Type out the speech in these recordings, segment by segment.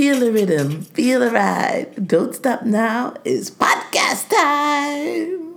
Feel the rhythm, feel the ride. Don't stop now. It's podcast time.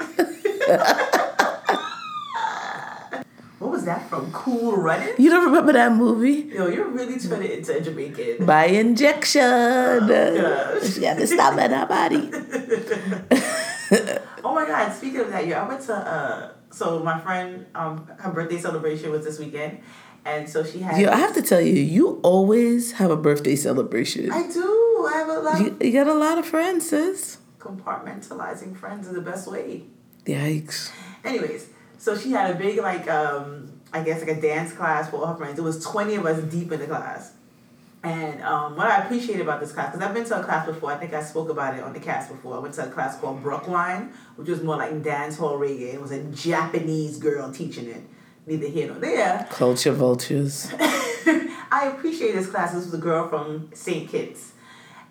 What was that from? Cool Running? You don't remember that movie? Yo, you're really turning into a Jamaican. By injection. gosh. She had to stop at her body. Oh my god, speaking of that, yo, I went to uh so my friend, um her birthday celebration was this weekend. And so she had Yo, I have to tell you, you always have a birthday celebration. I do. I have a lot You, you got a lot of friends, sis. compartmentalizing friends is the best way. Yikes. Anyways, so she had a big like um I guess like a dance class for all her friends. It was twenty of us deep in the class. And um, what I appreciate about this class, because I've been to a class before, I think I spoke about it on the cast before. I went to a class called Brookline, which was more like dance hall reggae. It was a Japanese girl teaching it. Neither here nor there. Culture vultures. I appreciate this class. This was a girl from St. Kitts.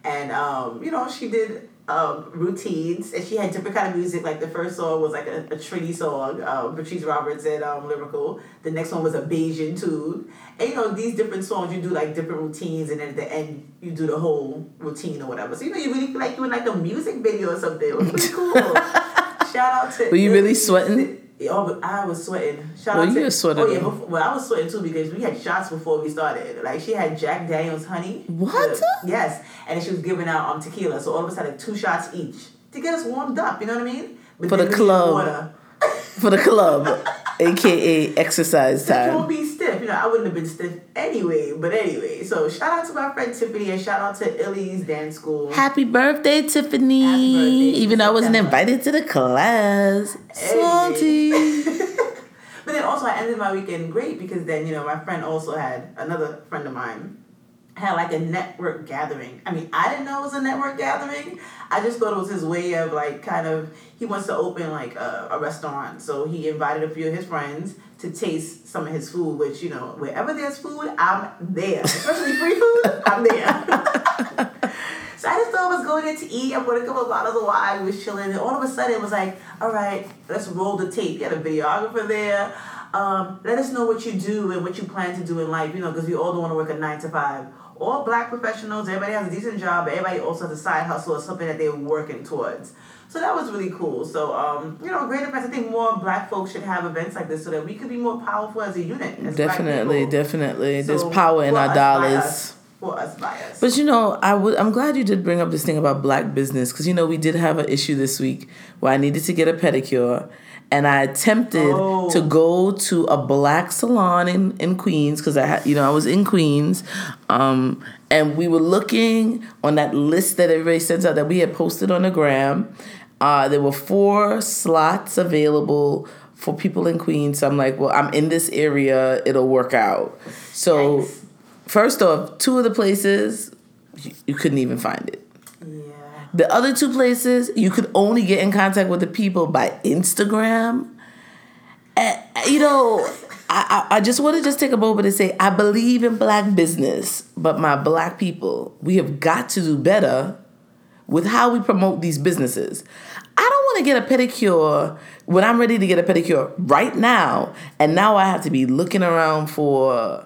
And, um, you know, she did um, routines and she had different kind of music. Like the first song was like a, a Trini song, um, Patrice Roberts and um, Lyrikal. The next one was a Bajan tune. And, you know, these different songs, you do like different routines and then at the end, you do the whole routine or whatever. So, you know, you really feel like you're in like a music video or something. It was pretty cool. Shout out to. Were you really sweating? Oh, but I was sweating. Shout Well, out you to, sweating. Oh yeah, before, well I was sweating too because we had shots before we started. Like she had Jack Daniels honey. What? Yes, and she was giving out um tequila. So all of us had like two shots each to get us warmed up. You know what I mean? But For the club. For the club, aka exercise So you won't time. You know, I wouldn't have been stiff anyway. But anyway, so shout out to my friend Tiffany and shout out to Illy's Dance School. Happy birthday, Tiffany. Happy birthday, Even though I wasn't invited to the class. Salty. But then also I ended my weekend great because then, you know, my friend also had another friend of mine had like a network gathering. I mean, I didn't know it was a network gathering. I just thought it was his way of like kind of he wants to open like a, a restaurant. So he invited a few of his friends to taste some of his food, which, you know, wherever there's food, I'm there. Especially free food, I'm there. So I just thought I was going in to eat. I bought a couple of bottles of wine. We was chilling, and all of a sudden it was like, all right, let's roll the tape. Had a videographer there. Um, let us know what you do and what you plan to do in life. You know, because we all don't want to work a nine to five. All black professionals, everybody has a decent job, but everybody also has a side hustle or something that they're working towards. So that was really cool. So, um, you know, great events. I think more black folks should have events like this so that we could be more powerful as a unit. as definitely, definitely. There's power in our dollars. For us, by us. But you know, I would. I'm glad you did bring up this thing about black business because you know we did have an issue this week where I needed to get a pedicure, and I attempted Oh. to go to a black salon in in Queens because I had you know I was in Queens, um, and we were looking on that list that everybody sends out that we had posted on the gram. Uh, there were four slots available for people in Queens. So I'm like, well, I'm in this area. It'll work out. So. Nice. First off, two of the places you, you couldn't even find it. yeah. The other two places you could only get in contact with the people by Instagram. And, you know, I, I, I just want to just take a moment and say I believe in black business, but my black people, we have got to do better with how we promote these businesses. I don't want to get a pedicure when I'm ready to get a pedicure right now, and now I have to be looking around for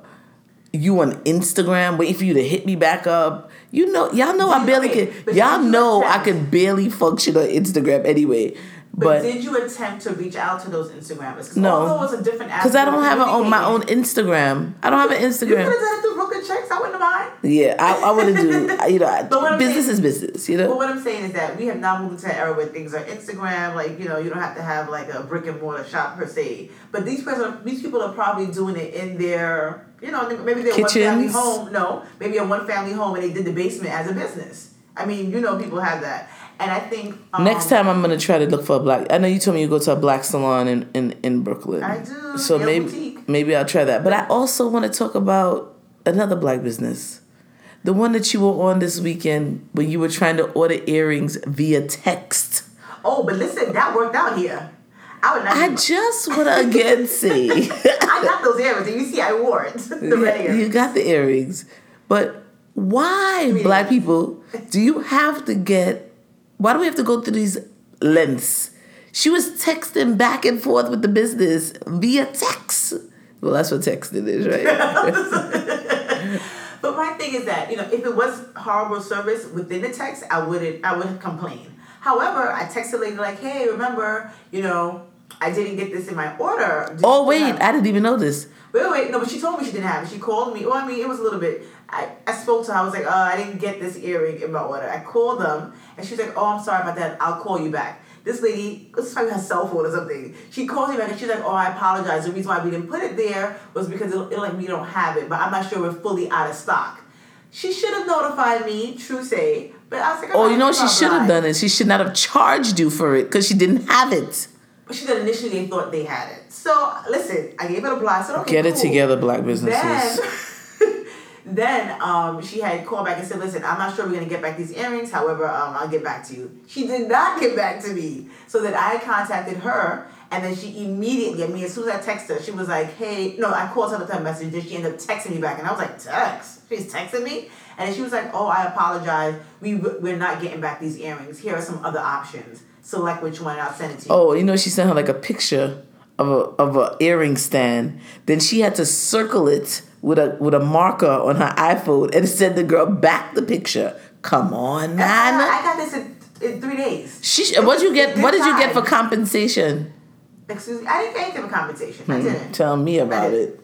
you on Instagram, waiting for you to hit me back up. You know, y'all know I barely okay, can. but Y'all know I can barely function on Instagram anyway. But, But did you attempt to reach out to those Instagrammers? No. although it was a different app. because I don't have a, on my own Instagram, I don't have an Instagram. You could have done it through Brooklyn Checks. I wouldn't mind. Yeah, I, I want to do. You know, business saying- is business. You But know. what I'm saying is that we have now moved into an era where things are Instagram. Like you know, you don't have to have like a brick and mortar shop per se. But these person, these people are probably doing it in their, you know, maybe they're one family home. No, maybe a one family home, and they did the basement as a business. I mean, you know, people have that, and I think um, Next time I'm gonna try to look for a black. I know you told me you go to a black salon in in, in Brooklyn. I do, So Yellow maybe Boutique. maybe I'll try that. But I also want to talk about another black business, the one that you were on this weekend when you were trying to order earrings via text. Oh, but listen, that worked out here. I would not. I just want to again say, I got those earrings, and you see, I wore it. the red you got the earrings, but why, black people, do you have to get? Why do we have to go through these lengths? She was texting back and forth with the business via text. Well, that's what texting is, right? But my thing is that you know, if it was horrible service within the text, I wouldn't. I would complain. However, I texted lady like, "Hey, remember, you know, I didn't get this in my order." Did Oh wait, I didn't even know this. Wait, wait, no, but she told me she didn't have it. She called me. Well, I mean, it was a little bit. I, I spoke to her. I was like, oh, I didn't get this earring in my order. I called them, and she was like, oh, I'm sorry about that. I'll call you back. This lady, this is probably her cell phone or something. She called me back, and she's like, oh, I apologize. The reason why we didn't put it there was because it, it like we don't have it, but I'm not sure we're fully out of stock. She should have notified me, true say, but I was like, Oh, you know what she should have done it. She should not have charged you for it because she didn't have it. But she said initially they thought they had it. So listen, I gave it a blast. Said, okay, Get it cool. together, black businesses. Then, then um, she had called back and said, "Listen, I'm not sure we're gonna get back these earrings. However, um, I'll get back to you." She did not get back to me, so that I contacted her, and then she immediately, I mean, as soon as I texted her, she was like, "Hey, no," I called her the time message, then she ended up texting me back, and I was like, "Text? She's texting me?" And then she was like, "Oh, I apologize. We we're not getting back these earrings. Here are some other options. Select which one, I'll send it to you." Oh, you know she sent her like a picture of a of a earring stand. Then she had to circle it with a with a marker on her iPhone and send the girl back the picture. Come on, man. I got this in, in three days. She, what you get? What did you get for compensation? Excuse me, I didn't get anything for compensation. I hmm, didn't. Tell me about it.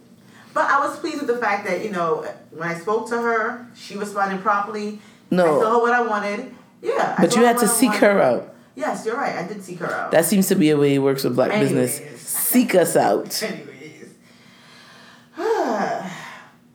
But I was pleased with the fact that, you know, when I spoke to her, she responded properly. No. I told her what I wanted. Yeah. But you had to I seek wanted. her out. Yes, you're right. I did seek her out. That seems to be a way he works with black business. Seek us out. Anyways.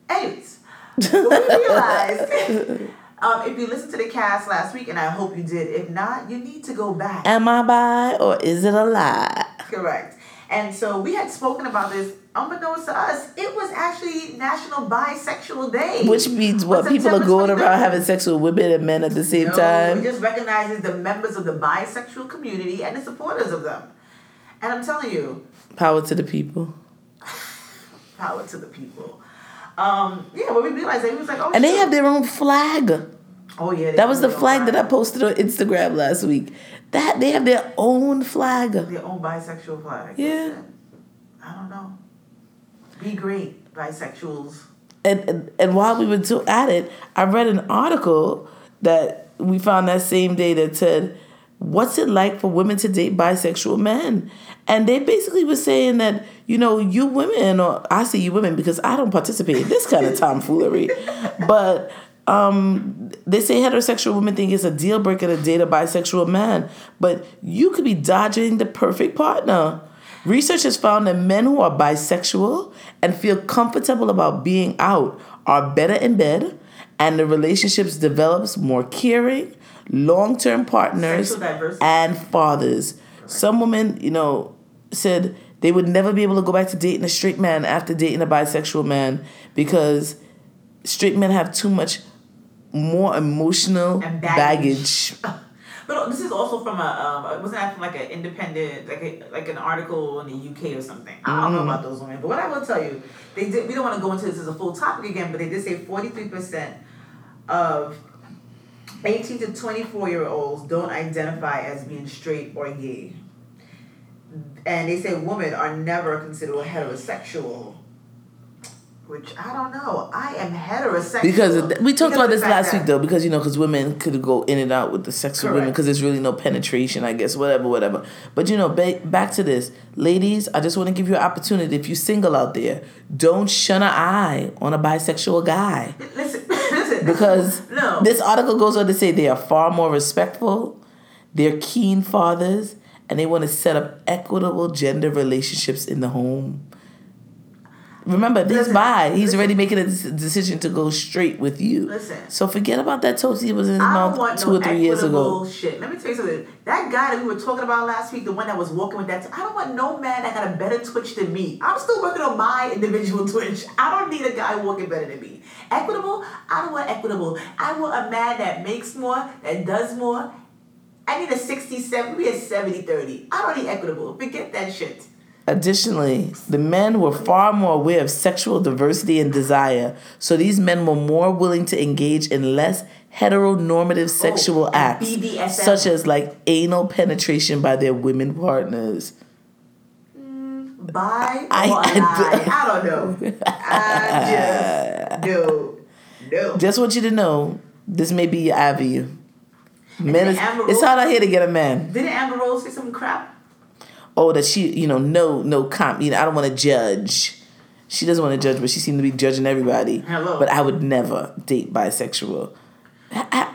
Anyways. We realized um, if you listened to the cast last week, and I hope you did, if not, you need to go back. Am I bi or is it a lie? Correct. And so we had spoken about this, unbeknownst to us, it was actually National Bisexual Day. Which means what? People are going 23rd. around having sex with women and men at the same No, time. It just recognizes the members of the bisexual community and the supporters of them. And I'm telling you, Power to the people. power to the people. Um, yeah, when we realized that, he was like, oh, And they have their own flag. Oh yeah, That was the have flag that I posted on Instagram last week. That they have their own flag. Their own bisexual flag. Yeah. I don't know. Be great, bisexuals. And, and and while we were to, at it, I read an article that we found that same day that said, "What's it like for women to date bisexual men?" And they basically were saying that you know you women, or I say you women because I don't participate in this kind of tomfoolery, but um, they say heterosexual women think it's a deal breaker to date a bisexual man, but you could be dodging the perfect partner. Research has found that men who are bisexual and feel comfortable about being out are better in bed, and the relationships develops more caring, long-term partners, and fathers. Some women, you know, said they would never be able to go back to dating a straight man after dating a bisexual man because straight men have too much more emotional And baggage. baggage. But this is also from a um, wasn't that from like an independent like a, like an article in the UK or something. I don't know about those women, but what I will tell you, they did. We don't want to go into this as a full topic again, but they did say forty three percent of eighteen to twenty four year olds don't identify as being straight or gay, and they say women are never considered heterosexual. Which I don't know. I am heterosexual. Because of th- we talked Because about this last that- week though, because you know, because women could go in and out with the sex with women because there's really no penetration, I guess, whatever, whatever. But you know, ba- back to this, ladies, I just want to give you an opportunity. If you're single out there, don't shun an eye on a bisexual guy Listen, listen. because no. this article goes on to say they are far more respectful, they're keen fathers, and they want to set up equitable gender relationships in the home. Remember, this Listen, bi, he's listen. already making a decision to go straight with you. Listen. So forget about that toasty was in his I mouth two no or three years equitable ago. Shit. Let me tell you something. That guy that we were talking about last week, the one that was walking with that, I don't want no man that got a better twitch than me. I'm still working on my individual twitch. I don't need a guy walking better than me. Equitable? I don't want equitable. I want a man that makes more, that does more. I need a 60, 70, we a 70, 30. I don't need equitable. Forget that shit. Additionally, the men were far more aware of sexual diversity and desire, so these men were more willing to engage in less heteronormative oh, sexual and acts, BDSM. such as like anal penetration by their women partners. Mm, Buy or I- I, I- I don't know. I just don't No. Just want you to know, this may be your avenue. Men, is, Amber it's Rose- hard out here to get a man. Didn't Amber Rose say some crap? Oh, that she, you know, no, no comp. You know, I don't want to judge. She doesn't want to judge, but she seemed to be judging everybody. Hello. But I would never date bisexual.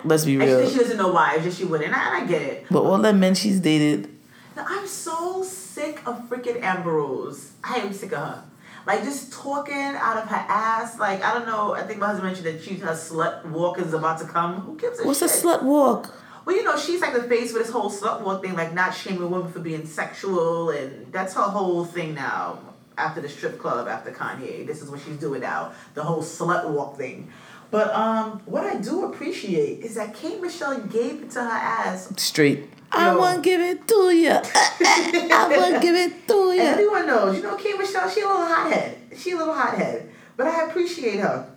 Let's be Actually, real. she doesn't know why. It's just she wouldn't. And I, I get it. But all the men she's dated, I'm so sick of freaking Amber Rose. I am sick of her. Like just talking out of her ass. Like I don't know. I think my husband mentioned that she's her slut walk is about to come. Who gives a what's a slut walk? Well, you know, she's like the face for this whole slut walk thing, like not shaming women for being sexual, and that's her whole thing now. After the strip club, after Kanye, this is what she's doing now. The whole slut walk thing. But um, what I do appreciate is that K. Michelle gave it to her ass. Straight. I Yo. want to give it to you. I want to give it to And you. everyone knows, you know, K. Michelle, she a little hothead. She a little hothead. But I appreciate her.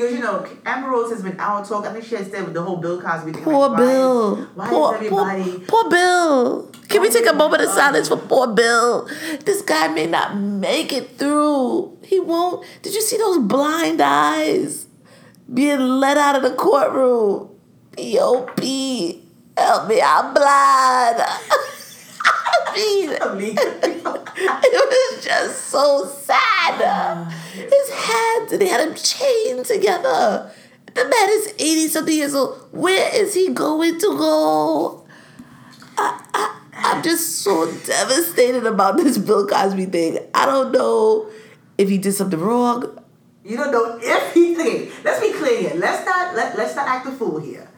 Because, you know, Amber Rose has been out talk. I think she has said with the whole Bill Cosby thing. Poor like, Bill. Why poor, is everybody... poor, poor Bill. Can we take a moment of silence for poor Bill? This guy may not make it through. He won't. Did you see those blind eyes being let out of the courtroom? POP, help me, I'm blind. I mean, I mean, it was just so sad. Ah. His hands, they had him chained together. The man is 80 something years old. Where is he going to go? I, I, I'm just so devastated about this Bill Cosby thing. I don't know if he did something wrong. You don't know if he did. Let's be clear here. Let's not let, let's not act a fool here.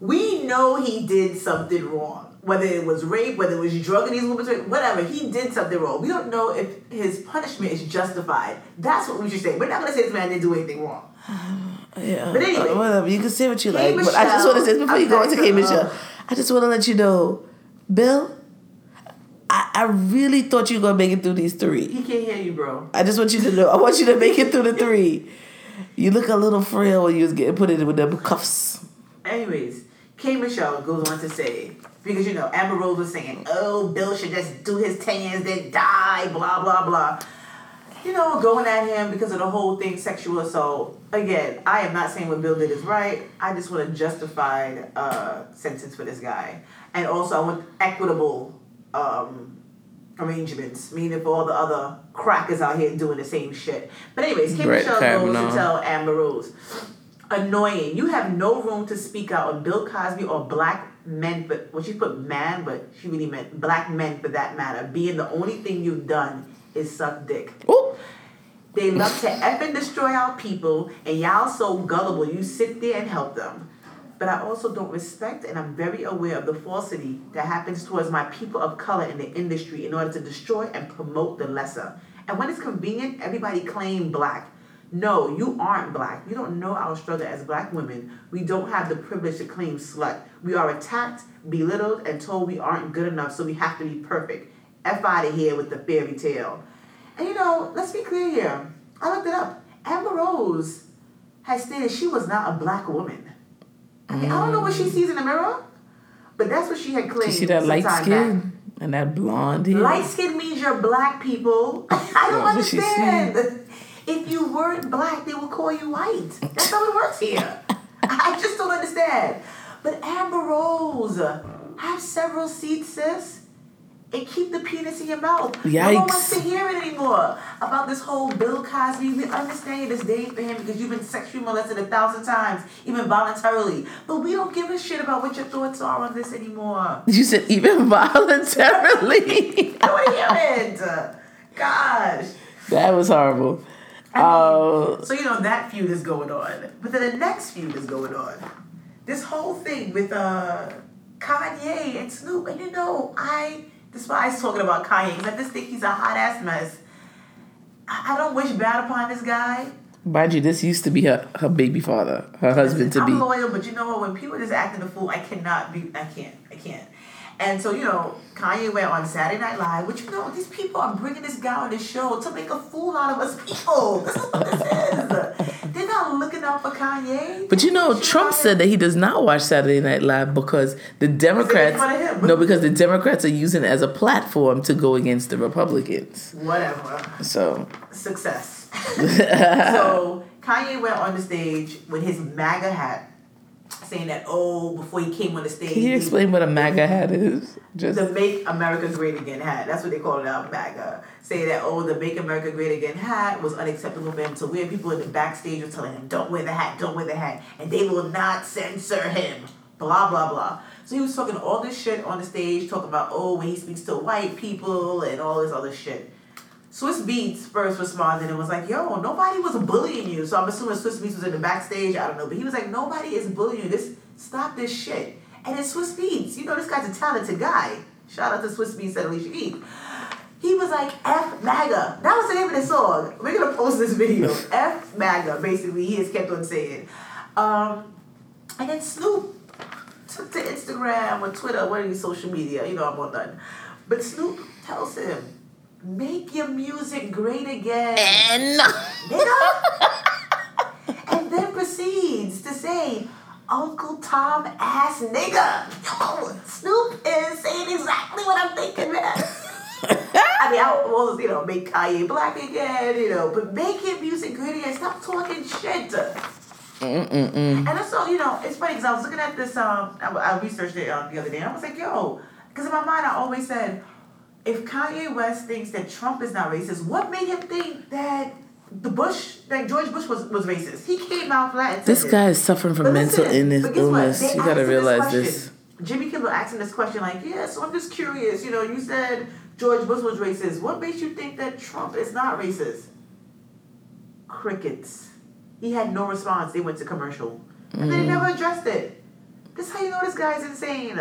We know he did something wrong. Whether it was rape, whether it was drugging these women, whatever, he did something wrong. We don't know if his punishment is justified. That's what we should say. We're not gonna say this man didn't do anything wrong. Yeah, But anyway, uh, whatever. You can say what you K. like. But I just want to say before you go into K. Michelle, Michelle, I just want to let you know, Bill. I, I really thought you were gonna make it through these three. He can't hear you, bro. I just want you to know. I want you to make it through the three. You look a little frail when you was getting put in with them cuffs. Anyways, K. Michelle goes on to say, because you know, Amber Rose was saying, oh, Bill should just do his 10 years, then die, blah, blah, blah. You know, going at him because of the whole thing, sexual assault. Again, I am not saying what Bill did is right. I just want a justified uh, sentence for this guy. And also, I want equitable um, arrangements, meaning for all the other crackers out here doing the same shit. But anyways, K. Brett Michelle goes to tell Amber Rose, annoying. You have no room to speak out on Bill Cosby or black men, but well, she put man, but she really meant black men for that matter. Being the only thing you've done is suck dick. Ooh. They love to effing destroy our people, and y'all so gullible. You sit there and help them. But I also don't respect, and I'm very aware of the falsity that happens towards my people of color in the industry in order to destroy and promote the lesser. And when it's convenient, everybody claim black. No, you aren't black. You don't know our struggle as black women. We don't have the privilege to claim slut. We are attacked, belittled, and told we aren't good enough, so we have to be perfect. F out of here with the fairy tale. And you know, let's be clear here. I looked it up. Amber Rose has stated she was not a black woman. I, mean, I don't know what she sees in the mirror, but that's what she had claimed. You see that light skin and that blonde hair? Light skin means you're black, people. I don't That's what she understand. If you weren't black, they would call you white. That's how it works here. I just don't understand. But Amber Rose, have several seats, sis. And keep the penis in your mouth. No one wants Yikes. to hear it anymore about this whole Bill Cosby. We understand this day for him because you've been sexually molested a thousand times, even voluntarily. But we don't give a shit about what your thoughts are on this anymore. You said even voluntarily. To hear it. Gosh. that was horrible. Uh, So you know that feud is going on, but then the next feud is going on. This whole thing with uh Kanye and Snoop, and you know I despise talking about Kanye because I just think he's a hot ass mess. I, I don't wish bad upon this guy. mind you, this used to be her, her baby father, her husband to be. I'm loyal, but you know what? When people just acting a fool, I cannot be. I can't. I can't. And so you know, Kanye went on Saturday Night Live, which you know these people are bringing this guy on the show to make a fool out of us people. This is what this is. They're not looking out for Kanye. But you know, She's Trump said that he does not watch Saturday Night Live because the Democrats fun of him. no, because the Democrats are using it as a platform to go against the Republicans. whatever So success. so Kanye went on the stage with his MAGA hat, saying that oh, before he came on the stage, Can you he- explain what a MAGA hat is? Just the Make America Great Again hat. That's what they call it out, MAGA. Say that, oh, the Make America Great Again hat was unacceptable for him to wear. People in the backstage were telling him, don't wear the hat, don't wear the hat. And they will not censor him. Blah, blah, blah. So he was talking all this shit on the stage, talking about, oh, when he speaks to white people and all this other shit. Swizz Beatz first responded and was like, yo, nobody was bullying you. So I'm assuming Swizz Beatz was in the backstage. I don't know. But he was like, nobody is bullying you. This Stop this shit. And it's Swizz Beatz. You know, this guy's a talented guy. Shout out to Swizz Beatz and Alicia Keys. He was like, F MAGA. That was the name of the song. We're going to post this video. F MAGA, basically, he has kept on saying. Um, and then Snoop took to Instagram or Twitter, one of these social media. You know, I'm all done. But Snoop tells him, make your music great again. and and then proceeds to say, Uncle Tom ass nigga. Yo, Snoop is saying exactly what I'm thinking, man. I mean, I was, you know, make Kanye black again, you know, but make your music great again. Stop talking shit. Mm-mm-mm. And i also, you know, it's funny because I was looking at this. Um, I, I researched it um, the other day, and I was like, yo, because in my mind, I always said, if Kanye West thinks that Trump is not racist, what made him think that the Bush, that George Bush was, was racist? He came out flat. And said this guy is suffering from But mental listen, illness. but guess what? illness. You gotta realize question. this. Jimmy Kimmel asking this question, like, yeah, so I'm just curious. You know, you said George Bush was racist. What makes you think that Trump is not racist? Crickets. He had no response. They went to commercial. And Mm. they never addressed it. This how you know this guy's insane.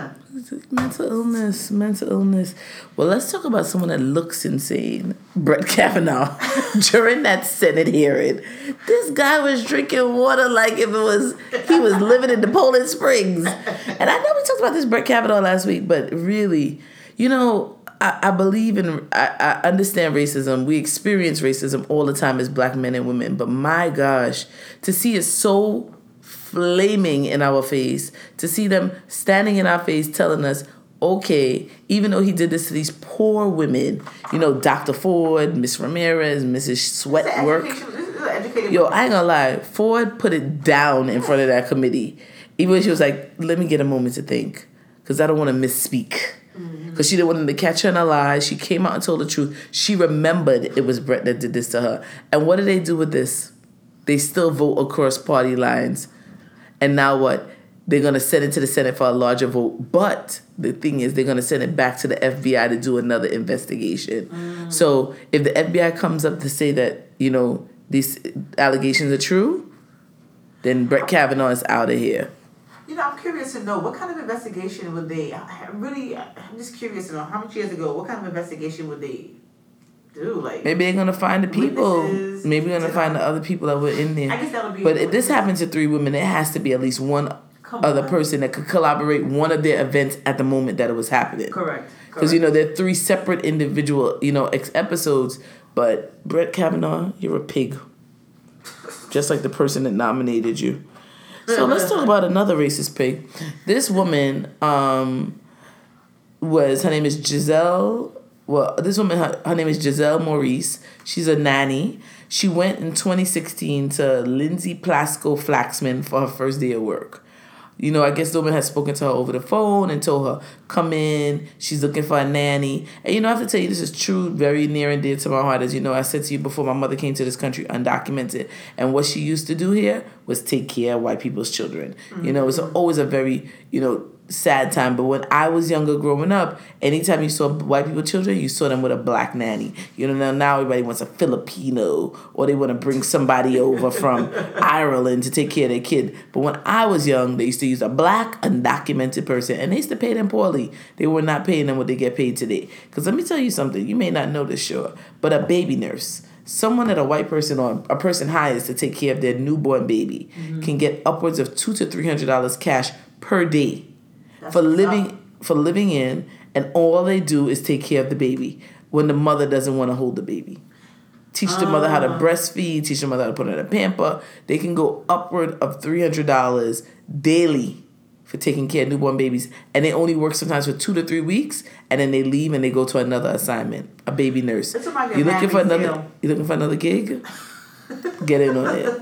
Mental illness, mental illness. Well, let's talk about someone that looks insane. Brett Kavanaugh. During that Senate hearing, this guy was drinking water like if it was he was living in the Poland Springs. And I know we talked about this Brett Kavanaugh last week, but really, you know, I, I believe in I, I understand racism. We experience racism all the time as black men and women. But my gosh, to see it so flaming in our face, to see them standing in our face telling us, okay, even though he did this to these poor women, you know, Dr. Ford, Miss Ramirez, Mrs. Swetnick. education, this is an educated Yo. I ain't gonna lie, Ford put it down in front of that committee. Even when she was like, let me get a moment to think, because I don't want to misspeak. Mm-hmm. Because she didn't want them to catch her in a lie. She came out and told the truth. She remembered it was Brett that did this to her. And what do they do with this? They still vote across party lines. And now what? They're gonna send it to the Senate for a larger vote. But the thing is, they're gonna send it back to the FBI to do another investigation. Mm. So if the FBI comes up to say that you know these allegations are true, then Brett Kavanaugh is out of here. You know, I'm curious to know what kind of investigation would they? I really, I'm just curious to know how much years ago. What kind of investigation would they do? Like, Maybe they're gonna find the people. Witnesses, Maybe they're gonna find the other people that were in there. I guess that would be. But if this happens to three women, it has to be at least one Come other on. person that could collaborate one of their events at the moment that it was happening. correct. Because you know they're three separate individual you know ex- episodes. But Brett Kavanaugh, you're a pig, just like the person that nominated you. So let's talk about another racist pig. This woman um, was her name is Giselle. Well, this woman her, her name is Giselle Maurice. She's a nanny. She went in 2016 to Lindsay Plasko Flaxman for her first day of work. You know, I guess the woman had spoken to her over the phone and told her, come in, she's looking for a nanny. And you know, I have to tell you, this is true, very near and dear to my heart. As you know, I said to you before, my mother came to this country undocumented. And what she used to do here was take care of white people's children. You know, it's always a very, you know, sad time. But when I was younger growing up, anytime you saw white people children, you saw them with a black nanny. You know, now, now everybody wants a Filipino or they want to bring somebody over from Ireland to take care of their kid. But when I was young, they used to use a black undocumented person and they used to pay them poorly. They were not paying them what they get paid today. Because let me tell you something, you may not know this, sure, but a baby nurse, someone that a white person or a person hires to take care of their newborn baby mm-hmm. can get upwards of two to three hundred dollars cash per day That's for living up. for living in and all they do is take care of the baby when the mother doesn't want to hold the baby. Teach the mother how to Ah. breastfeed teach the mother how to put in a pamper. They can go upward of $300 daily for taking care of newborn babies and they only work sometimes for two to three weeks and then they leave and they go to another assignment a baby nurse. This reminds me you looking for another you looking for another gig? Get in on it.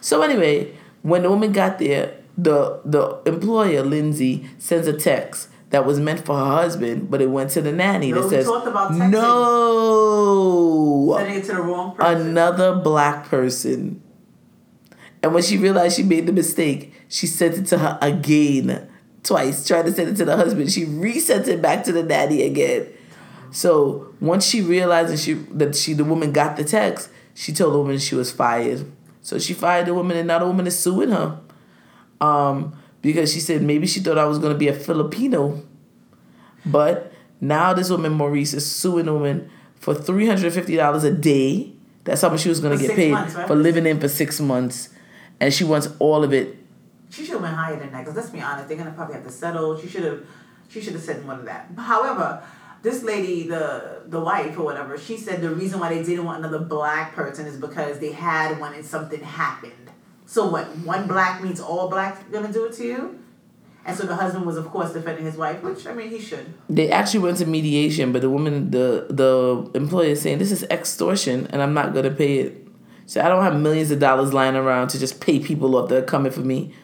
So anyway, when the woman got there, the the employer Lindsay sends a text that was meant for her husband, but it went to the nanny No, that we says, about "No, Sending it to the wrong person. another black person." And when she realized she made the mistake, she sent it to her again, twice, trying to send it to the husband. She resent it back to the nanny again. So once she realized that she that she the woman got the text, she told the woman she was fired. So she fired the woman, and now the woman is suing her, um, because she said maybe she thought I was gonna be a Filipino, but now this woman Maurice is suing the woman for three hundred fifty dollars a day. That's how much she was gonna get paid months, right? for living in for six months, and she wants all of it. She should have went higher than that. Because let's be honest, they're gonna probably have to settle. She should have. She should have said more than that. However, this lady, the the wife or whatever, she said the reason why they didn't want another black person is because they had one and something happened. So what? One black means all blacks gonna do it to you. And so the husband was, of course, defending his wife, which I mean he should. They actually went to mediation, but the woman, the the employer, is saying this is extortion, and I'm not gonna pay it. So I don't have millions of dollars lying around to just pay people off that are coming for me.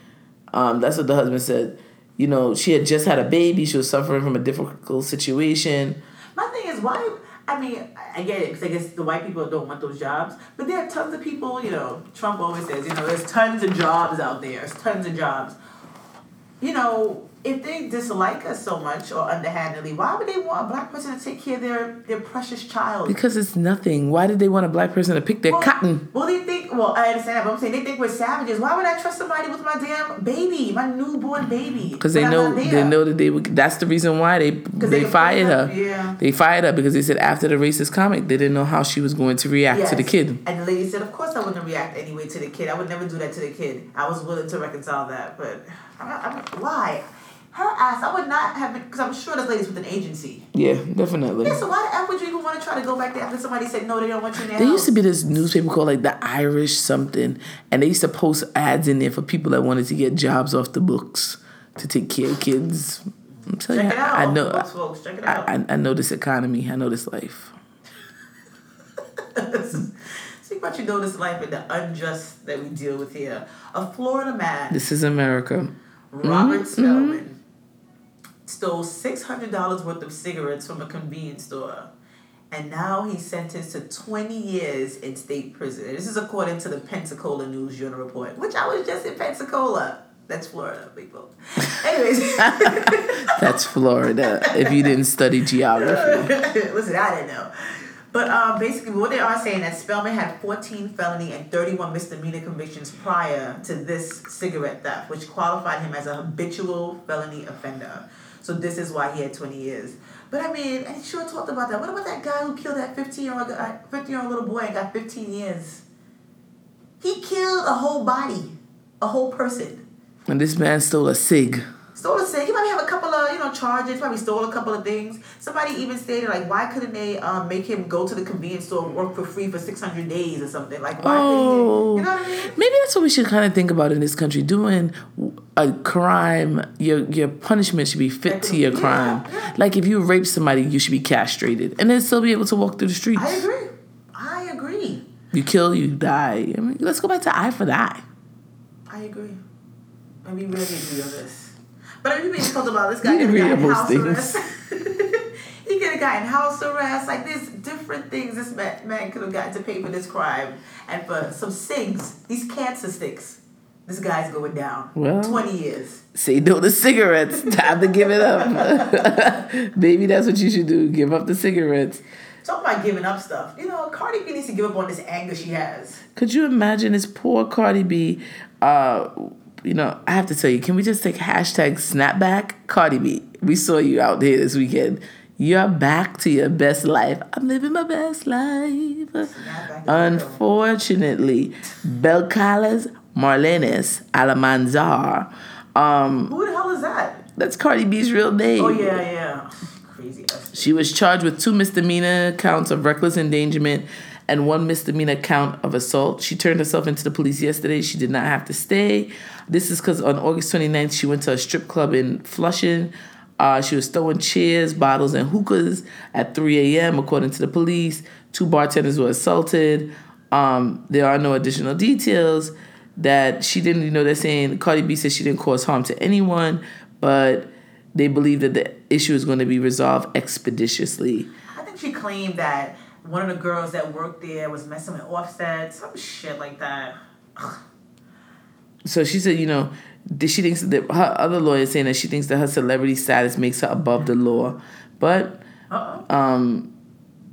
Um, that's what the husband said. You know, she had just had a baby. She was suffering from a difficult situation. My thing is why. I mean, I- get it because I guess the white people don't want those jobs, but there are tons of people. You know, Trump always says, you know, there's tons of jobs out there. There's tons of jobs. You know, if they dislike us so much or underhandedly, why would they want a black person to take care of their their precious child? Because it's nothing. Why did they want a black person to pick their well, cotton? Well, they think. Well, I understand that, but I'm saying they think we're savages. Why would I trust somebody with my damn baby, my newborn baby? Because they know they know that they would. That's the reason why they they they fired her- yeah. They fired her because they said after the racist comment, they didn't know how she was going to react to the kid. And the lady said, "Of course, I wouldn't react anyway to the kid. I would never do that to the kid. I was willing to reconcile that, but I'm not, I'm, why? Her ass. I would not have because I'm sure this lady's with an agency. Yeah, definitely. Yeah. So why the f would you even want to try to go back there after somebody said no? They don't want you in their There used to be this newspaper called like the Irish something, and they used to post ads in there for people that wanted to get jobs off the books to take care of kids. I'm telling Check you, it out, I know, folks, folks. Check it out. I, I, I know this economy. I know this life. See about you know this life and the unjust that we deal with here. A Florida man, This is America. Robert Mm-hmm. Spellman, stole six hundred dollars worth of cigarettes from a convenience store. And now he's sentenced to 20 years in state prison. This is according to the Pensacola News Journal report, which I was just in Pensacola. That's Florida, people. Anyways, That's Florida. if you didn't study geography, listen, I didn't know. But um, basically, what they are saying that Spellman had 14 felony and 31 misdemeanor convictions prior to this cigarette theft, which qualified him as a habitual felony offender. So this is why he had 20 years. But I mean, he sure talked about that. What about that guy who killed that 15 year old uh, 15 year old little boy and got 15 years? He killed a whole body, a whole person. and this man stole a cig. Stole a cig. He might have a couple of you know charges. Probably stole a couple of things. Somebody even stated like, why couldn't they um, make him go to the convenience store and work for free for six hundred days or something? Like why? Oh. You know what I mean? Maybe that's what we should kind of think about in this country. Doing a crime, your your punishment should be fit to your Yeah, crime. yeah. Like if you rape somebody, you should be castrated, and then still be able to walk through the streets. I agree. I agree. You kill, you die. I mean, let's go back to eye for the eye. I agree. And we really agree on this. But I mean, we talked about this guy We getting a agree guy on in most house things. arrest. he a guy in house arrest. Like there's different things this man, man could have gotten to pay for this crime and for some cigs, these cancer sticks. This guy's going down. Well. Twenty years. Say no to cigarettes. Time to give it up. Maybe that's what you should do. Give up the cigarettes. Talk about giving up stuff. You know, Cardi B needs to give up on this anger she has. Could you imagine this poor Cardi B? Uh, you know, I have to tell you, can we just take hashtag snapback? Cardi B, we saw you out there this weekend. You're back to your best life. I'm living my best life. Unfortunately, Belcalis Marlenis Almanzar. Um, Who the hell is that? that's Cardi B's real name. Oh yeah, yeah. Crazy. She was charged with two misdemeanor counts of reckless endangerment and one misdemeanor count of assault. She turned herself into the police yesterday. She did not have to stay. This is because on August 29th, she went to a strip club in Flushing. Uh, she was throwing chairs, bottles, and hookahs at 3 a.m., according to the police. Two bartenders were assaulted. Um, there are no additional details. that she didn't, you know, they're saying Cardi B says she didn't cause harm to anyone, but they believe that the issue is going to be resolved expeditiously. I think she claimed that one of the girls that worked there was messing with Offset, some shit like that. So she said, you know, she thinks that her other lawyer is saying that she thinks that her celebrity status makes her above the law, but Uh-oh. um,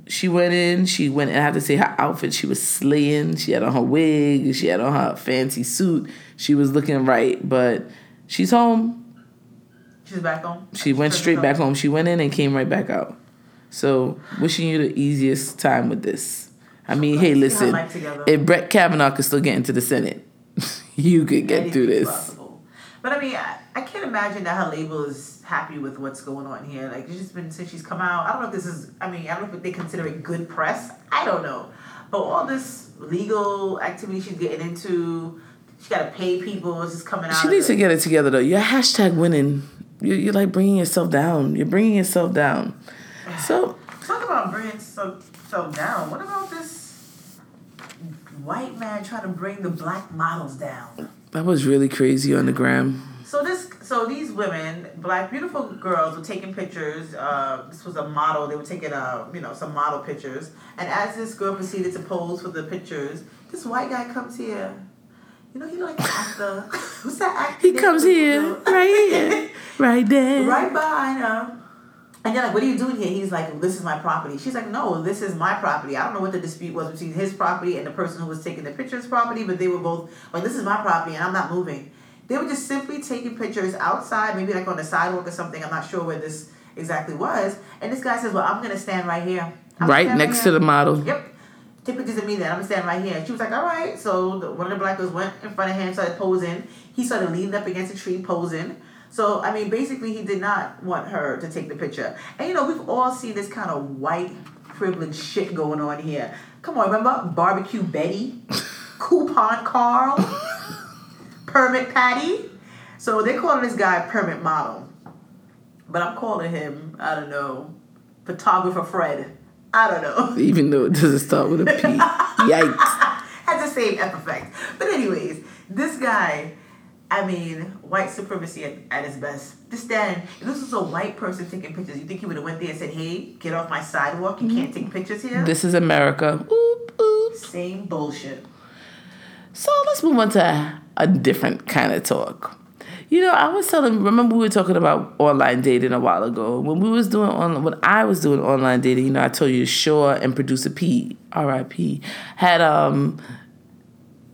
she went in. She went and I have to say her outfit. She was slaying. She had on her wig. She had on her fancy suit. She was looking right, but she's home. She's back home. She went straight back home. She went in and came right back out. So wishing you the easiest time with this. I mean, hey, Let's see how listen, if Brett Kavanaugh could still get into the Senate, you could get through this. possible. But I mean, I, I can't imagine that her label is happy with what's going on here. Like, it's just been since she's come out. I don't know if this is, I mean, I don't know if they consider it good press. I don't know. But all this legal activity she's getting into, she got to pay people. It's just coming out. She needs it. to get it together though. You're hashtag winning. You're, you're like bringing yourself down. You're bringing yourself down. So Talk about bringing so so down. What about this white man trying to bring the black models down? that was really crazy on the gram. So this, so these women, black beautiful girls, were taking pictures. Uh, this was a model. They were taking, uh, you know, some model pictures. And as this girl proceeded to pose for the pictures, this white guy comes here. You know, he like an actor. What's that actor? He comes here, right here, right there. right behind her. And they're like, "What are you doing here?" He's like, "This is my property." She's like, "No, this is my property." I don't know what the dispute was between his property and the person who was taking the pictures' property, but they were both like, "This is my property, and I'm not moving." They were just simply taking pictures outside, maybe like on the sidewalk or something. I'm not sure where this exactly was. And this guy says, "Well, I'm gonna stand right here." I'm Right next here." to the model. Yep. Take pictures of me then. I'm gonna stand right here. She was like, all right. So the, one of the black girls went in front of him, started posing. He started leaning up against a tree, posing. So I mean, basically, he did not want her to take the picture. And you know, we've all seen this kind of white privilege shit going on here. Come on, remember barbecue Betty, coupon Carl, permit Patty. So they're calling this guy permit model, but I'm calling him I don't know, photographer Fred. I don't know. Even though it doesn't start with a P. Yikes. Had the same effect. But anyways, this guy, I mean, white supremacy at, at its best. Just then, If this was a white person taking pictures, you think he would have went there and said, "Hey, get off my sidewalk! You can't take pictures here." This is America. Oop, oop. Same bullshit. So let's move on to a different kind of talk. You know, I was telling. Remember, we were talking about online dating a while ago. When we was doing on, when I was doing online dating, you know, I told you Shaw and producer P, R.I.P. had um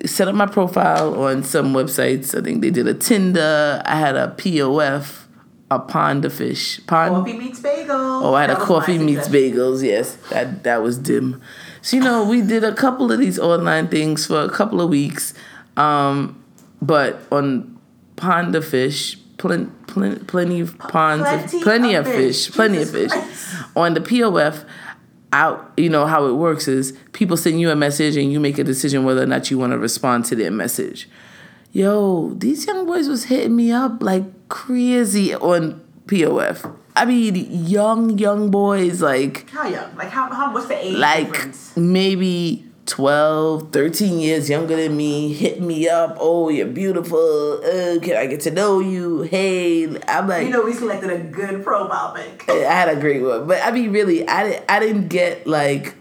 set up my profile on some websites. I think they did a Tinder. I had a POF, a Pond of Fish. Pond. Coffee meets bagel. Oh, I had a coffee meets bagels. Yes, that that was dim. So you know, we did a couple of these online things for a couple of weeks, um, but on Pond of Fish, plen, plen, plenty of ponds, plenty of, plenty of of fish, fish. plenty of fish. Christ. On the POF, out, you know how it works is people send you a message and you make a decision whether or not you want to respond to their message. Yo, these young boys was hitting me up like crazy on POF. I mean, young, young boys, like How young? Like how? How? What's the age like difference? maybe 12 13 years younger than me hit me up oh you're beautiful uh, can i get to know you hey i'm like You know, we selected a good profile pic. I had a great one, but I mean, really, I didn't. I didn't get like,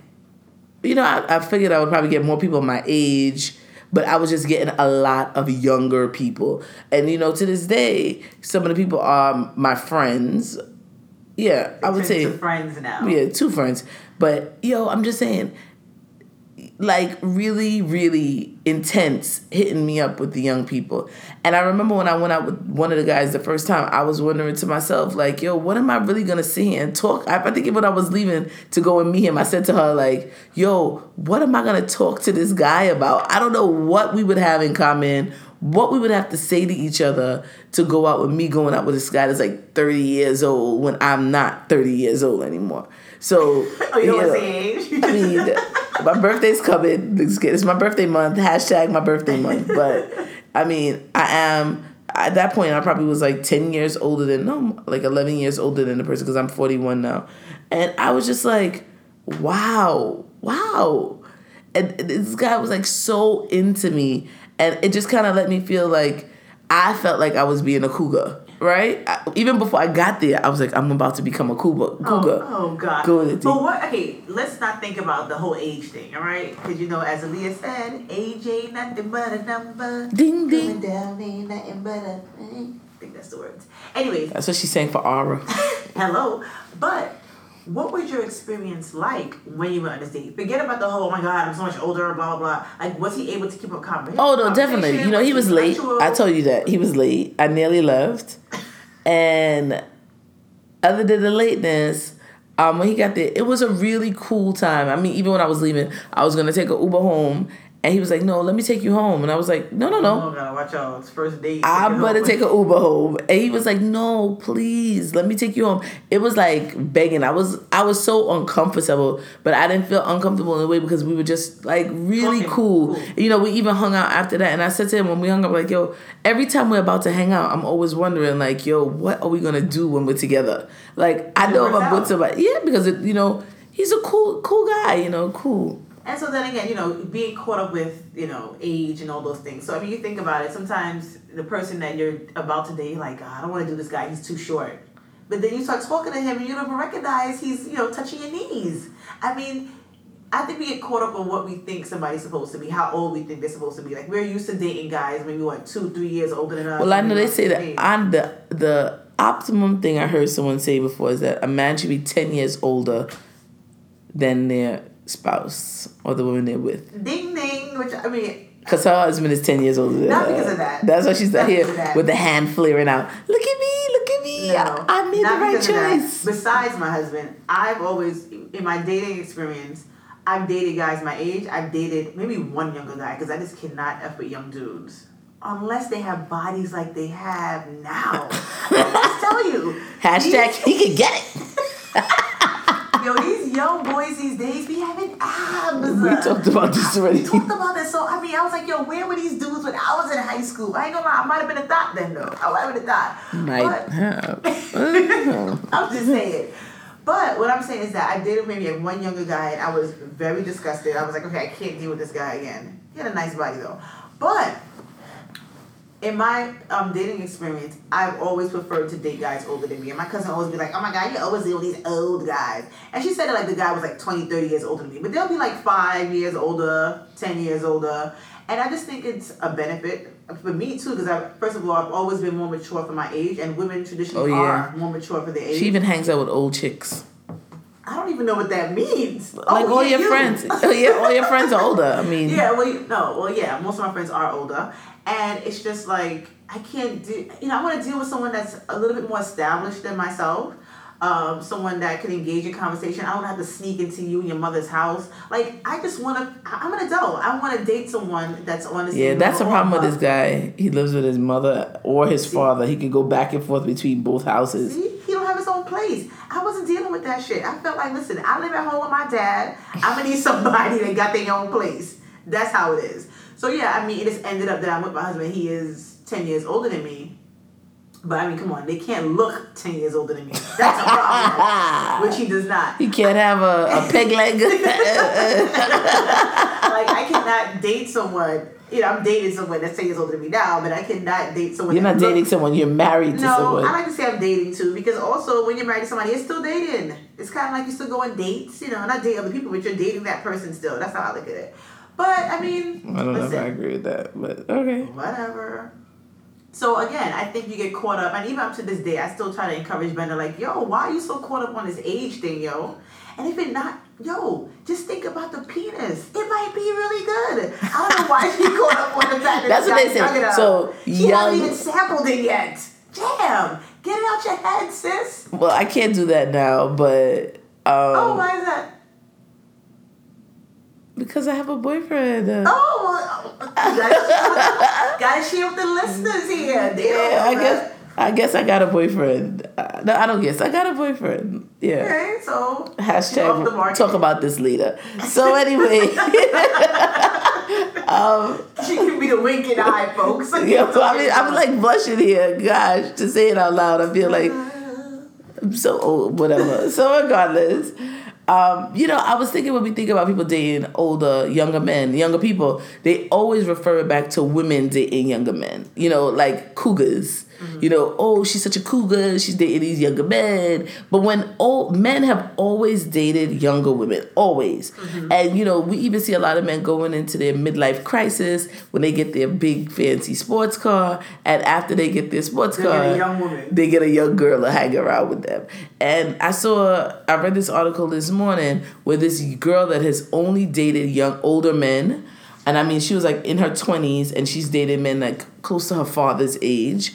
you know, I, I figured I would probably get more people my age, but I was just getting a lot of younger people, and you know, to this day, some of the people are my friends. Yeah, I would say friends now. yeah, two friends. But yo, I'm just saying, like really, really intense hitting me up with the young people. And I remember when I went out with one of the guys the first time, I was wondering to myself, like, yo, what am I really gonna here and talk? I, I think when I was leaving to go and meet him, I said to her, like, yo, what am I gonna talk to this guy about? I don't know what we would have in common. What we would have to say to each other to go out with me going out with this guy that's like 30 years old when I'm not 30 years old anymore. So, Oh, you don't you want to know, age? I mean, my birthday's coming. It's my birthday month. Hashtag my birthday month. But I mean, I am at that point. I probably was like ten years older than no, like eleven years older than the person because I'm 41 now, and I was just like, wow, wow. And this guy was like so into me, and it just kind of let me feel like I felt like I was being a cougar, right? I, even before I got there, I was like, I'm about to become a cougar. cougar. Oh, oh God. Go with But what? Okay, let's not think about the whole age thing, all right? Because you know, as Aaliyah said, age ain't nothing but a number. Ding, ding. Coming down ain't nothing but a. I think that's the words. Anyways, That's what she sang for Aura. hello. But what was your experience like when you were on the date? Forget about the whole, oh my God, I'm so much older, blah, blah, blah. Like, was he able to keep up conversation? Oh no, definitely. You know, he was late. I told you that he was late. I nearly left, and other than the lateness, um, when he got there, it was a really cool time. I mean, even when I was leaving, I was gonna take an Uber home, and he was like, "No, let me take you home," and I was like, "No, no, no." Oh, God, watch out. It's first date. I'm gonna take an Uber home, and he was like, "No, please, let me take you home." It was like begging. I was, I was so uncomfortable, but I didn't feel uncomfortable in a way because we were just like really cool. cool. You know, we even hung out after that, and I said to him when we hung up, like, "Yo, every time we're about to hang out, I'm always wondering, like, yo, what are we gonna do when we're together? Like, I know if I'm with somebody, yeah, because it, you know, he's a cool, cool guy. You know, cool. And so then again, you know, being caught up with, you know, age and all those things. So I mean, you think about it. Sometimes the person that you're about to date, you're like, "God, I don't want to do this guy. He's too short. But then you start talking to him, and you don't even recognize he's, you know, touching your knees. I mean, I think we get caught up on what we think somebody's supposed to be, how old we think they're supposed to be. Like we're used to dating guys, maybe what two, three years older than us. Well, I know they say that. I'm the the optimum thing I heard someone say before is that a man should be ten years older than their spouse or the woman they're with. Ding ding, which I mean, Because her husband is ten years older than Not her. because of that. That's why she's Not here because of that. with the hand flaring out. Look at me, look at me. I, I made the right because of that. choice. Besides my husband, I've always in my dating experience, I've dated guys my age. I've dated maybe one younger guy because I just cannot f with young dudes unless they have bodies like they have now. I tell you, Hashtag he can get it. yo, these young boys these days be having abs. We talked about this already. We talked about this. So I mean, I was like, yo, where were these dudes when I was in high school? I ain't gonna lie, I might have been a thought then though. I might have been a thought. Might But- have. I'm just saying. But what I'm saying is that I dated maybe like one younger guy and I was very disgusted. I was like, okay, I can't deal with this guy again. He had a nice body though. But in my um, dating experience, I've always preferred to date guys older than me. And my cousin always be like, oh my God, you always deal with these old guys. And she said that like the guy was like 20, 30 years older than me. But they'll be like five years older, 10 years older. And I just think it's a benefit for me too, because I first of all I've always been more mature for my age, and women traditionally Oh, yeah. are more mature for their age. She even hangs out with old chicks. I don't even know what that means. Like Oh, all yeah, your you. friends. Oh, yeah, all your friends are older. I mean, Yeah, well, you- no, well, yeah, most of my friends are older, and it's just like I can't do. You know, I want to deal with someone that's a little bit more established than myself. Um, someone that can engage in conversation. I don't have to sneak into you and your mother's house. Like, I just want to. I'm an adult. I want to date someone that's on the Yeah, that's the problem with this guy. He lives with his mother or his father. He can go back and forth between both houses. See, he don't have his own place. I wasn't dealing with that shit. I felt like, listen, I live at home with my dad. I'm gonna need somebody that got their own place. That's how it is. So yeah, I mean, it just ended up that I'm with my husband. He is ten years older than me. But I mean, come on, they can't look ten years older than me. That's a problem, which he does not. He can't have a, a peg leg. Like I cannot date someone. You know, I'm dating someone that's ten years older than me now, but I cannot date someone. You're not look- dating someone, you're married to No, someone. I like to say I'm dating too because also when you're married to somebody, you're still dating. It's kind of like you're still go on dates, you know, not date other people, but you're dating that person still. That's how I look at it. But I mean, I don't know if I agree with that, but okay. whatever. So again, I think you get caught up, and even up to this day, I still try to encourage Brenda, like, yo, why are you so caught up on this age thing, yo? And if it not, yo, just think about the penis. It might be really good. I don't know why she caught up on the fact that That's what they say. young enough. So, she young- hasn't even sampled it yet. Damn, get it out your head, sis. Well, I can't do that now, but um, Oh, why is that? Because I have a boyfriend. Uh, Oh, gotta, gotta share with the listeners here. They yeah, I guess. I guess I got a boyfriend. Uh, no, I don't guess. I got a boyfriend. Yeah. Okay, so Hashtag talk about this later. So anyway, um, She can be the winking eye, folks. yeah, so I mean, I'm like blushing here. Gosh, to say it out loud, I feel like I'm so old. Whatever. So regardless, Um, you know, I was thinking when we think about people dating older, younger men, younger people, they always refer back to women dating younger men. You know, like cougars. Mm-hmm. You know, oh, she's such a cougar. She's dating these younger men. But when old men have always dated younger women, always, mm-hmm. and you know, we even see a lot of men going into their midlife crisis when they get their big fancy sports car, and after they get their sports they car, get a young woman. they get a young girl to hang around with them. And I saw, I read this article this morning where this girl that has only dated young older men. And I mean, she was like in her 20s and she's dated men like close to her father's age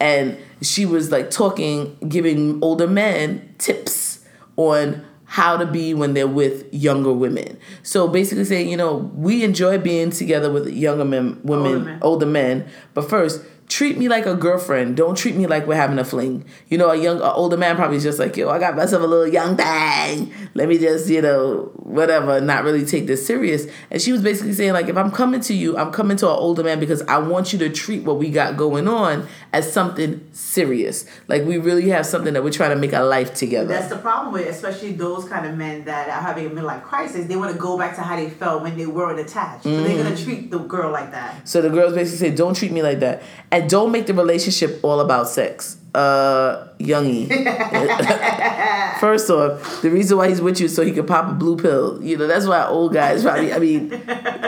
and she was like talking, giving older men tips on how to be when they're with younger women. So basically saying, you know, we enjoy being together with younger men, women, older men, older men but first treat me like a girlfriend. Don't treat me like we're having a fling. You know, a young, a older man probably is just like, yo, I got myself a little young thing. Let me just, you know, whatever, not really take this serious. And she was basically saying, like, if I'm coming to you, I'm coming to an older man because I want you to treat what we got going on as something serious. Like, we really have something that we're trying to make a life together. That's the problem with, especially those kind of men that are having a midlife crisis. They want to go back to how they felt when they weren't attached. So mm-hmm. they're going to treat the girl like that. So the girls basically say, don't treat me like that and don't make the relationship all about sex. Uh, youngie. First off, the reason why he's with you is so he can pop a blue pill. You know, that's why old guys probably. I mean,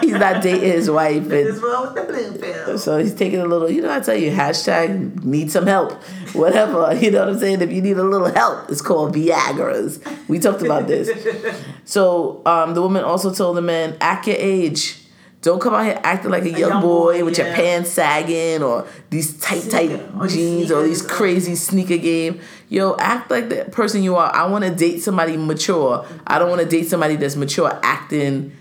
he's not dating his wife. And, this with the blue pill. So he's taking a little. You know, I tell you, hashtag need some help, whatever. You know what I'm saying? If you need a little help, it's called Viagra's. We talked about this. So um, the woman also told the man, at your age don't come out here acting like a, a young, young, boy, boy with yeah. your pants sagging or these tight, tight or jeans or these crazy sneaker game. Yo, act like the person you are. I want to date somebody mature. I don't want to date somebody that's mature acting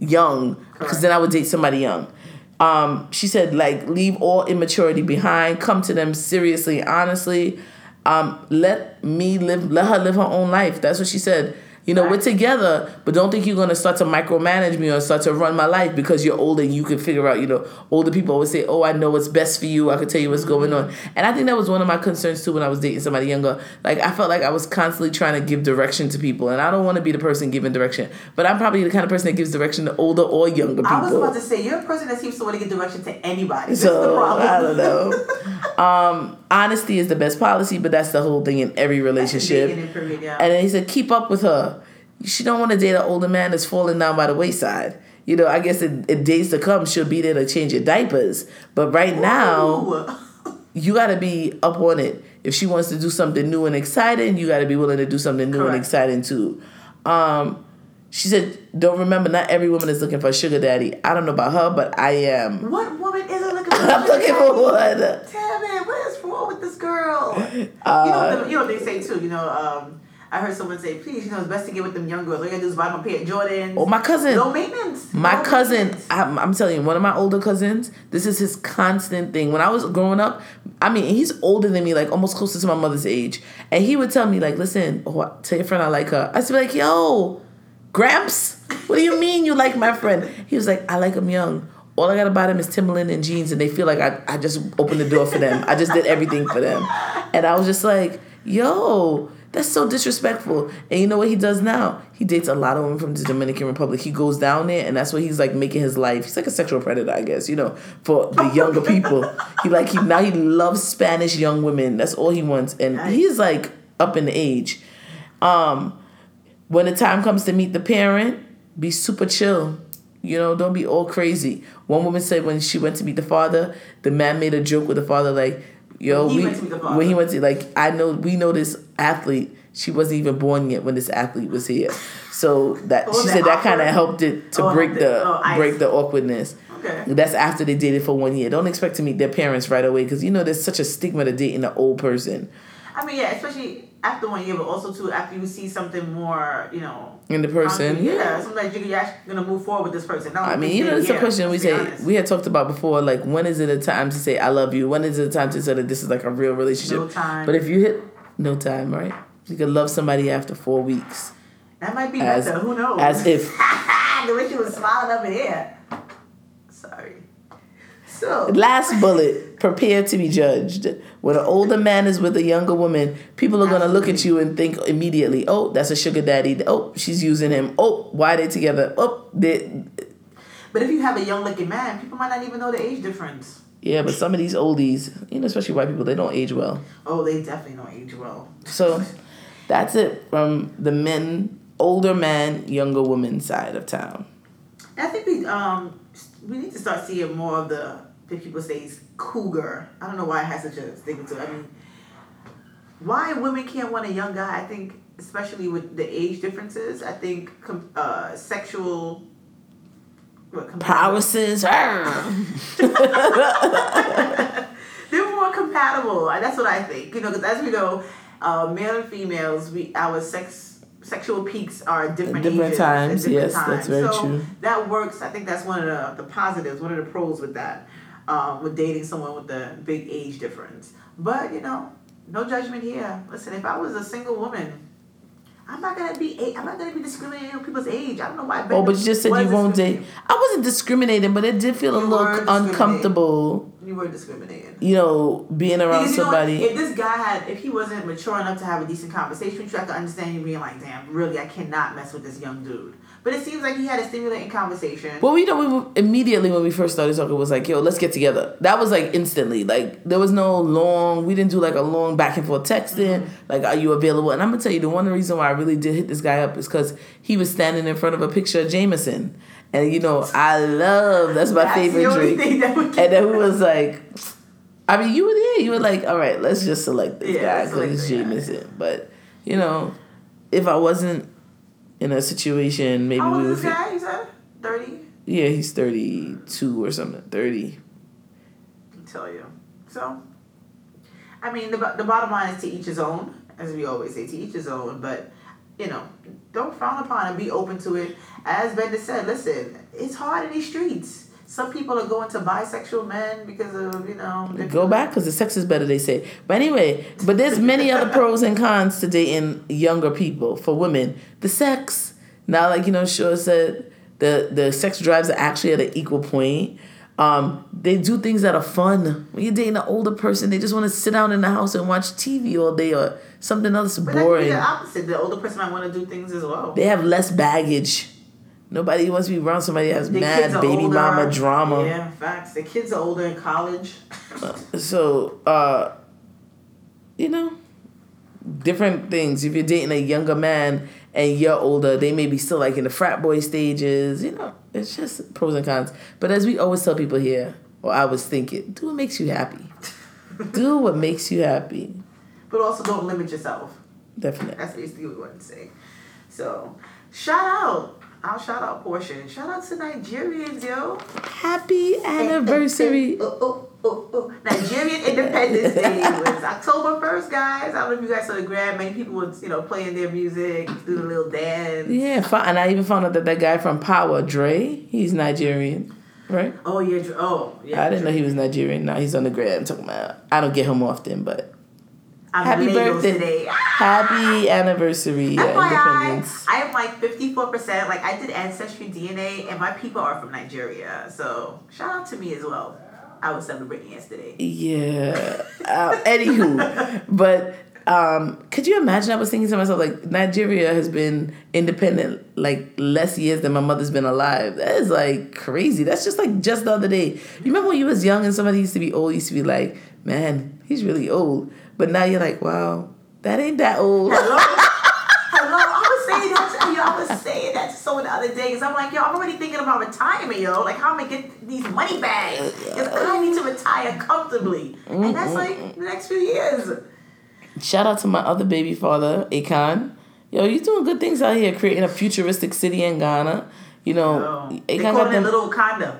young because then I would date somebody young. Um, she said, like, leave all immaturity behind. Come to them seriously, honestly. Um, let me live. Let her live her own life. That's what she said. You know, right. we're together, but don't think you're gonna start to micromanage me or start to run my life because you're older and you can figure out, you know, older people always say, Oh, I know what's best for you, I can tell you what's going on. And I think that was one of my concerns too when I was dating somebody younger. Like I felt like I was constantly trying to give direction to people and I don't wanna be the person giving direction. But I'm probably the kind of person that gives direction to older or younger people. I was about to say you're a person that seems to want to give direction to anybody. That's so I don't know. um, honesty is the best policy, but that's the whole thing in every relationship. yeah. And then he said, keep up with her she don't want to date an older man that's falling down by the wayside. You know, I guess in, in days to come she'll be there to change your diapers. But right now, you got to be up on it. If she wants to do something new and exciting, you got to be willing to do something new Correct. and exciting too. Um, she said, "Don't remember, not every woman is looking for a sugar daddy. I don't know about her, but I am." What woman isn't looking for? I'm looking for one. Damn it! What is wrong with this girl? Uh, you know, you know what they say too. You know, um, I heard someone say, please, you know, it's best to get with them young girls. All you gotta do is buy them a pair of Jordans. Oh, my cousin. No maintenance. My cousin, maintenance. I'm, I'm telling you, one of my older cousins, this is his constant thing. When I was growing up, I mean, he's older than me, like almost closer to my mother's age. And he would tell me, like, listen, oh, tell your friend I like her. I would be like, yo, Gramps, what do you mean you like my friend? He was like, I like him young all I gotta buy them is Timberland and jeans, and they feel like I, I just opened the door for them. I just did everything for them. And I was just like, yo, that's so disrespectful. And you know what he does now? He dates a lot of women from the Dominican Republic. He goes down there, and that's what he's like making his life. He's like a sexual predator, I guess. You know, for the younger people. He like he now he loves Spanish young women. That's all he wants, and he's like up in age. Um, when the time comes to meet the parent, be super chill. You know, don't be all crazy. One woman said when she went to meet the father, the man made a joke with the father like Yo, when we when he went to like I know we know this athlete. She wasn't even born yet when this athlete was here. So that oh, she said that kind of helped it to oh, break the oh, break the awkwardness. Okay. That's after they dated for one year. Don't expect to meet their parents right away because you know there's such a stigma to dating an old person. I mean, yeah, especially after one year, but also too after you see something more, you know, in the person. yeah, yeah sometimes you're actually gonna move forward with this person. I mean, you know, it's a question we say honest. we had talked about before. Like, when is it a time to say I love you? When is it a time to say that this is like a real relationship? No time. But if you hit no time, right? You could love somebody after four weeks. That might be as, better. Who knows? As if the way she was smiling over here. Sorry. Still. Last bullet, prepare to be judged. When an older man is with a younger woman, people are going to look at you and think immediately, oh, that's a sugar daddy. Oh, she's using him. Oh, why are they together? Oh, they. But if you have a young looking man, people might not even know the age difference. Yeah, but some of these oldies, you know, especially white people, they don't age well. Oh, they definitely don't age well. So that's it from the men, older man, younger woman side of town. I think we um we need to start seeing more of the the people say cougar. I don't know why I had such a stigma to it. I mean, why women can't want a young guy? I think, especially with the age differences, I think com- uh, sexual what, prowesses. They're more compatible. That's what I think. You know, because as we know, uh, male and females, we our sex sexual peaks are different, different ages, times. different yes, times. that's very so true. That works. I think that's one of the, the positives, one of the pros with that, um, with dating someone with a big age difference. But you know, no judgment here. Listen, if I was a single woman. I'm not gonna be. I'm not gonna be discriminating on people's age. I don't know why. Oh, but you just said you won't date. I wasn't discriminating, but it did feel You a little uncomfortable. You were discriminating. You know, being around Because, you know somebody. if this guy had, if he wasn't mature enough to have a decent conversation with you, I could understand you being like, "Damn, really, I cannot mess with this young dude." But it seems like he had a stimulating conversation. Well, we know we immediately when we first started talking was like, yo, let's get together. That was like instantly. Like there was no long. We didn't do like a long back and forth texting. Mm-hmm. Like, are you available? And I'm gonna tell you the one reason why I really did hit this guy up is because he was standing in front of a picture of Jameson, and you know I love that's my That's favorite drink. that And then we was like, I mean, you were there. You were like, all right, let's just select this Yeah, guy because it's select the guy. Jameson. But you know, if I wasn't in a situation, maybe How we old would. is this guy? Said thirty. Yeah, he's 32 or something. 30. I tell you. So, I mean, the the bottom line is to each his own, as we always say, to each his own. But you know, don't frown upon and be open to it. As Brenda said, listen, it's hard in these streets. Some people are going to bisexual men because of you know. Go back because the sex is better, they say. But anyway, but there's many other pros and cons to dating younger people for women. The sex. Now, like, you know, Shaw said, the, the sex drives are actually at an equal point. Um, they do things that are fun. When you're dating an older person, they just want to sit down in the house and watch TV all day or something else But that could be boring. the opposite. The older person might want to do things as well. They have less baggage. Nobody wants to be around somebody that has The mad baby older. mama drama. Yeah, facts. The kids are older in college. So, uh, you know, different things. If you're dating a younger man and you're older, they may be still like in the frat boy stages. You know, it's just pros and cons. But as we always tell people here, or I was thinking, do what makes you happy. do what makes you happy. But also don't limit yourself. Definitely. That's basically what we want to say. So, shout out. I'll shout out Porsha. Shout out to Nigerians, yo. Happy eh, eh, eh, anniversary. Oh, oh, oh, oh. Nigerian Independence Day was October 1st, guys. I don't know if you guys saw the grab. Many people were, you know, playing their music, do the little dance. Yeah, and I even found out that that guy from Power, Dre, he's Nigerian, right? Oh, yeah. Oh, yeah. I didn't know he was Nigerian. Now he's on the gram. I'm talking about. I don't get him often, but I'm happy birthday. today. happy anniversary, FYI. I am like 54%. Like, I did Ancestry DNA, and my people are from Nigeria. So, shout out to me as well. I was celebrating yesterday. Yeah. Uh, anywho, but um, could you imagine? I was thinking to myself, like Nigeria has been independent like less years than my mother's been alive. That is like crazy. That's just like just the other day. You remember when you was young and somebody used to be old, used to be like, man, he's really old. But now you're like, wow, that ain't that old. Hello? Hello? I was saying that to, yo, I was saying that to someone the other day because I'm like, yo, I'm already thinking about retirement, yo. Like, how am I get these money bags? Because I need to retire comfortably. And that's mm-hmm. like the next few years. Shout out to my other baby father, Akon. Yo, you doing good things out here, creating a futuristic city in Ghana. You know, oh. Yo, they call got it them. little condo.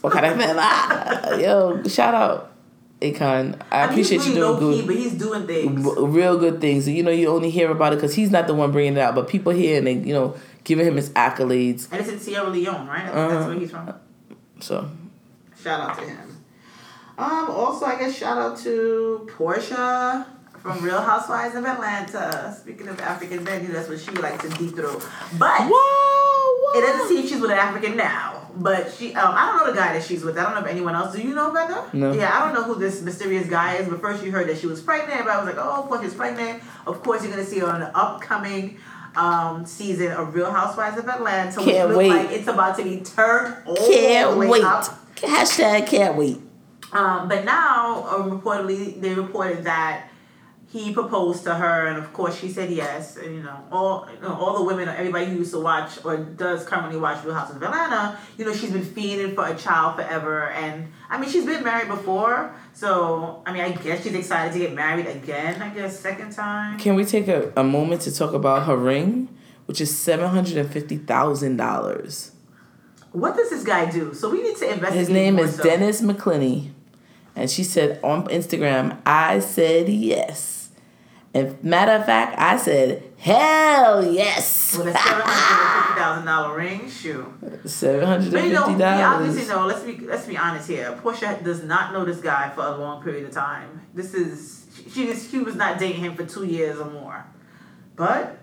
What kind of man? Yo, shout out, Akon. I, I appreciate you doing good. but he's doing things, real good things. You know, you only hear about it because he's not the one bringing it out, but people hear and they, you know, giving him his accolades. And it's in Sierra Leone, right? That's, Uh-huh. that's where he's from. So, Shout out to him. Um, also, I guess shout out to Porsha from Real Housewives of Atlanta. Speaking of African know, that's what she would like to deep throat. But whoa, it doesn't seem she's with an African now. But she, um, I don't know the guy that she's with. I don't know if anyone else. Do you know Brenda? No. Yeah, I don't know who this mysterious guy is. But first, you heard that she was pregnant. But I was like, "Oh, of course she's pregnant." Of course, you're gonna see her on the upcoming um, season of Real Housewives of Atlanta. Can't wait. Like it's about to be turned all Can't the way wait. up. Hashtag can't wait. Um, but now, um, reportedly, they reported that he proposed to her, and of course, she said yes. And you know, all you know, all the women, everybody who used to watch or does currently watch Real Houses of Atlanta, you know, she's been fiending for a child forever. And I mean, she's been married before, so I mean, I guess she's excited to get married again. I guess second time. Can we take a, a moment to talk about her ring, which is seven hundred and fifty thousand dollars. What does this guy do? So we need to investigate. His name is so. Dennis McKinley. And she said on Instagram, I said yes. And matter of fact, I said, hell yes. With a seven hundred fifty thousand dollar ring, shoe. Seven hundred But you know, we obviously dollars. know. Let's be let's be honest here. Porsha does not know this guy for a long period of time. This is she was she was not dating him for two years or more, but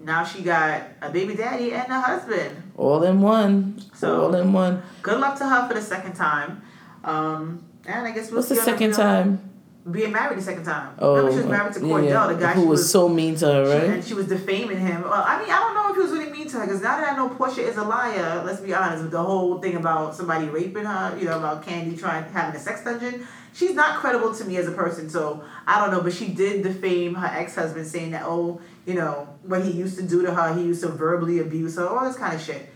now she got a baby daddy and a husband. All in one. So- All in one. Good luck to her for the second time. Um, and I guess we'll What's see the second time? Being married the second time. Oh, Remember she was married to Kordell, yeah. the guy who she was, was so mean to her, She- right? And she was defaming him. Well, I mean, I don't know if he was really mean to her because now that I know Porsha is a liar, let's be honest, with the whole thing about somebody raping her, you know, about Kandi trying having a sex dungeon, she's not credible to me as a person. So I don't know, but she did defame her ex husband, saying that oh, you know, what he used to do to her, he used to verbally abuse her, all this kind of shit.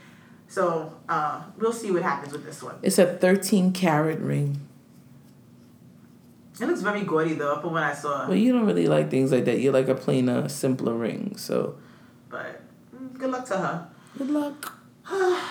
So uh, we'll see what happens with this one. It's a thirteen carat ring. It looks very gaudy though, from what I saw. Well, you don't really like things like that. You like a plainer, simpler ring. So But mm, good luck to her. good luck.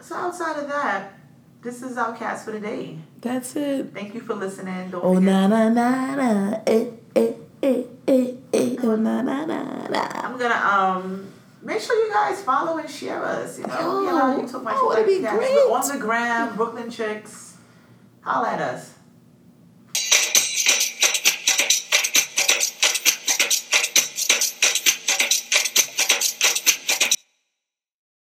So outside of that, this is our cast for the day. That's it. Thank you for listening. Don't Oh forget. na na na na eh eh eh eh eh oh na na na na. I'm gonna um make sure you guys follow and share us. You know, Oh, you know, you took my oh, that'd be We're great. on the gram, Brooklyn Chicks. Holla at us.